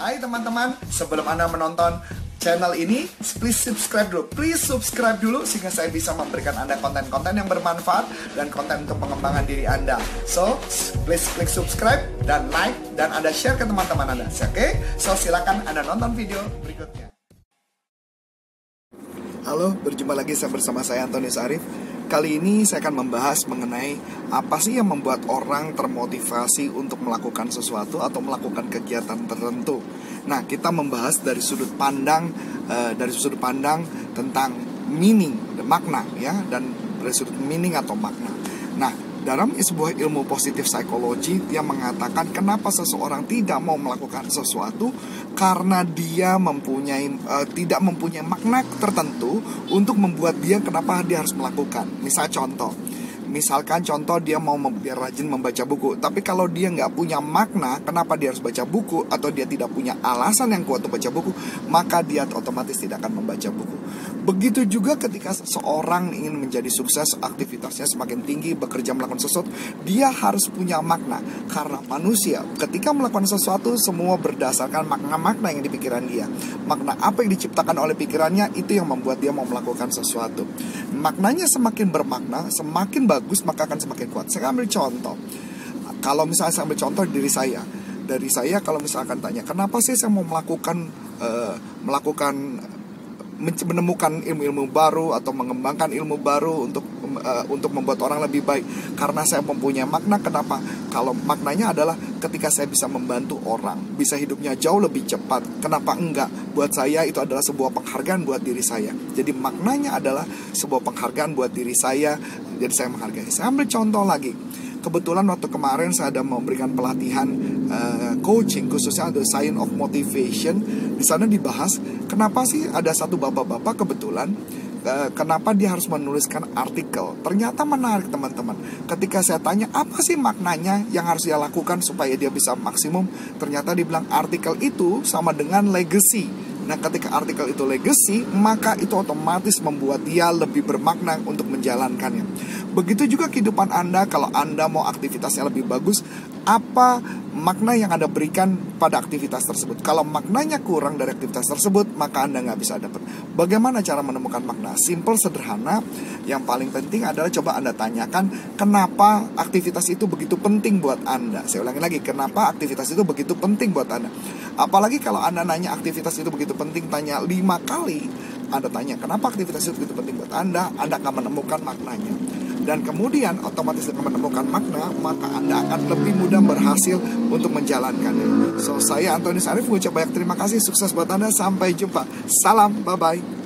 Hai teman-teman, sebelum Anda menonton channel ini, please subscribe dulu. Please subscribe dulu sehingga saya bisa memberikan Anda konten-konten yang bermanfaat dan konten untuk pengembangan diri Anda. So, please klik subscribe dan like dan Anda share ke teman-teman Anda. Oke? Okay? So, silakan Anda nonton video berikutnya. Halo, berjumpa lagi saya bersama saya Antonius Arif. Kali ini saya akan membahas mengenai apa sih yang membuat orang termotivasi untuk melakukan sesuatu atau melakukan kegiatan tertentu. Nah, kita membahas dari sudut pandang uh, dari sudut pandang tentang meaning, makna ya dan dari sudut meaning atau makna. Nah, dalam sebuah ilmu positif psikologi dia mengatakan kenapa seseorang tidak mau melakukan sesuatu karena dia mempunyai uh, tidak mempunyai makna tertentu untuk membuat dia kenapa dia harus melakukan. Misal contoh, misalkan contoh dia mau biar rajin membaca buku tapi kalau dia nggak punya makna kenapa dia harus baca buku atau dia tidak punya alasan yang kuat untuk baca buku maka dia otomatis tidak akan membaca buku. Begitu juga ketika seorang ingin menjadi sukses aktivitasnya semakin tinggi bekerja melakukan sesuatu dia harus punya makna. Karena manusia ketika melakukan sesuatu semua berdasarkan makna-makna yang di pikiran dia. Makna apa yang diciptakan oleh pikirannya itu yang membuat dia mau melakukan sesuatu. Maknanya semakin bermakna semakin bagus bagus maka akan semakin kuat. Saya ambil contoh. Kalau misalnya saya ambil contoh diri saya, dari saya kalau misalkan tanya kenapa sih saya mau melakukan uh, melakukan menemukan ilmu-ilmu baru atau mengembangkan ilmu baru untuk uh, untuk membuat orang lebih baik? Karena saya mempunyai makna. Kenapa? Kalau maknanya adalah ketika saya bisa membantu orang bisa hidupnya jauh lebih cepat. Kenapa enggak? Buat saya itu adalah sebuah penghargaan buat diri saya. Jadi maknanya adalah sebuah penghargaan buat diri saya jadi saya menghargai. Saya ambil contoh lagi. Kebetulan waktu kemarin saya ada memberikan pelatihan uh, coaching khususnya the science of motivation. Di sana dibahas kenapa sih ada satu bapak-bapak kebetulan uh, kenapa dia harus menuliskan artikel? Ternyata menarik teman-teman. Ketika saya tanya apa sih maknanya yang harus dia lakukan supaya dia bisa maksimum? Ternyata dibilang artikel itu sama dengan legacy Nah, ketika artikel itu legacy, maka itu otomatis membuat dia lebih bermakna untuk menjalankannya. Begitu juga kehidupan Anda, kalau Anda mau aktivitasnya lebih bagus, apa makna yang Anda berikan pada aktivitas tersebut. Kalau maknanya kurang dari aktivitas tersebut, maka Anda nggak bisa dapat. Bagaimana cara menemukan makna? Simple, sederhana. Yang paling penting adalah coba Anda tanyakan kenapa aktivitas itu begitu penting buat Anda. Saya ulangi lagi, kenapa aktivitas itu begitu penting buat Anda. Apalagi kalau Anda nanya aktivitas itu begitu penting, tanya lima kali, Anda tanya kenapa aktivitas itu begitu penting buat Anda, Anda akan menemukan maknanya dan kemudian otomatis dengan menemukan makna maka Anda akan lebih mudah berhasil untuk menjalankannya. So saya Antoni Sarif mengucap banyak terima kasih sukses buat Anda sampai jumpa. Salam bye bye.